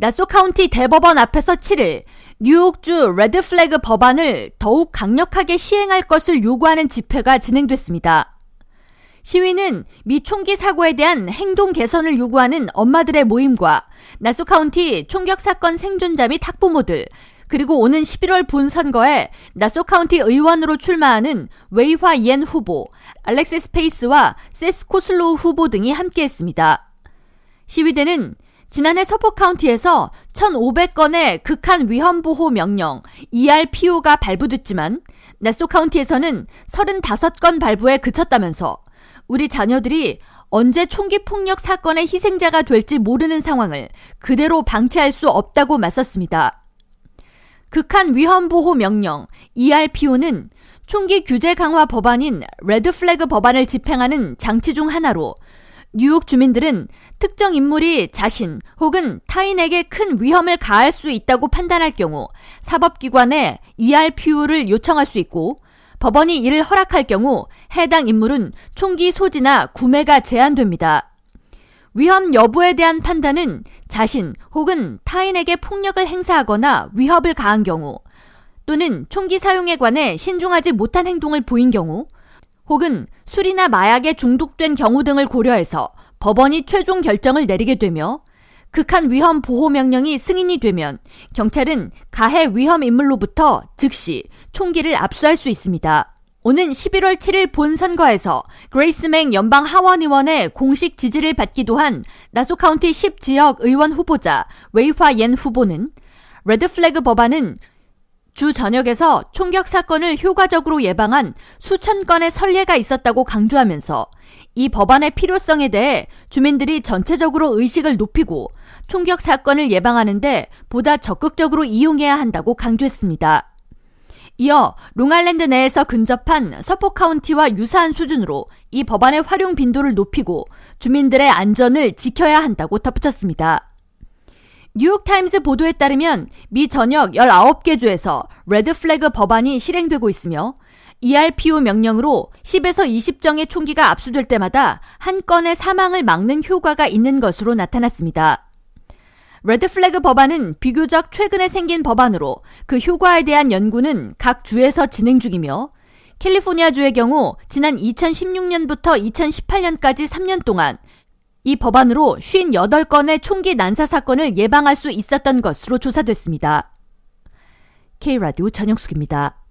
나소 카운티 대법원 앞에서 7일 뉴욕주 Red Flag 법안을 더욱 강력하게 시행할 것을 요구하는 집회가 진행됐습니다. 시위는 미 총기 사고에 대한 행동 개선을 요구하는 엄마들의 모임과 나소 카운티 총격 사건 생존자 및 학부모들 그리고 오는 11월 본선거에 나소 카운티 의원으로 출마하는 웨이화 옌 후보, 알렉스 스페이스와 세스 코슬로우 후보 등이 함께했습니다. 시위대는 지난해 서폭 카운티에서 1,500건의 극한 위험 보호 명령 ERPO가 발부됐지만 나소 카운티에서는 35건 발부에 그쳤다면서 우리 자녀들이 언제 총기 폭력 사건의 희생자가 될지 모르는 상황을 그대로 방치할 수 없다고 맞섰습니다. 극한 위험 보호 명령 ERPO는 총기 규제 강화 법안인 Red Flag 법안을 집행하는 장치 중 하나로 뉴욕 주민들은 특정 인물이 자신 혹은 타인에게 큰 위험을 가할 수 있다고 판단할 경우 사법기관에 ERPO를 요청할 수 있고 법원이 이를 허락할 경우 해당 인물은 총기 소지나 구매가 제한됩니다. 위험 여부에 대한 판단은 자신 혹은 타인에게 폭력을 행사하거나 위협을 가한 경우 또는 총기 사용에 관해 신중하지 못한 행동을 보인 경우 혹은 술이나 마약에 중독된 경우 등을 고려해서 법원이 최종 결정을 내리게 되며 극한 위험 보호 명령이 승인이 되면 경찰은 가해 위험 인물로부터 즉시 총기를 압수할 수 있습니다. 오는 11월 7일 본 선거에서 그레이스맹 연방 하원 의원의 공식 지지를 받기도 한 나소 카운티 10 지역 의원 후보자 웨이화 옌 후보는 Red Flag 법안은 주 전역에서 총격 사건을 효과적으로 예방한 수천 건의 선례가 있었다고 강조하면서 이 법안의 필요성에 대해 주민들이 전체적으로 의식을 높이고 총격 사건을 예방하는데 보다 적극적으로 이용해야 한다고 강조했습니다. 이어 롱알랜드 내에서 근접한 서폭 카운티와 유사한 수준으로 이 법안의 활용 빈도를 높이고 주민들의 안전을 지켜야 한다고 덧붙였습니다. 뉴욕타임즈 보도에 따르면 미 전역 19개 주에서 Red Flag 법안이 실행되고 있으며 ERPO 명령으로 10에서 20정의 총기가 압수될 때마다 한 건의 사망을 막는 효과가 있는 것으로 나타났습니다. Red Flag 법안은 비교적 최근에 생긴 법안으로 그 효과에 대한 연구는 각 주에서 진행 중이며 캘리포니아주의 경우 지난 2016년부터 2018년까지 3년 동안 이 법안으로 58건의 총기 난사 사건을 예방할 수 있었던 것으로 조사됐습니다. K라디오 전영숙입니다.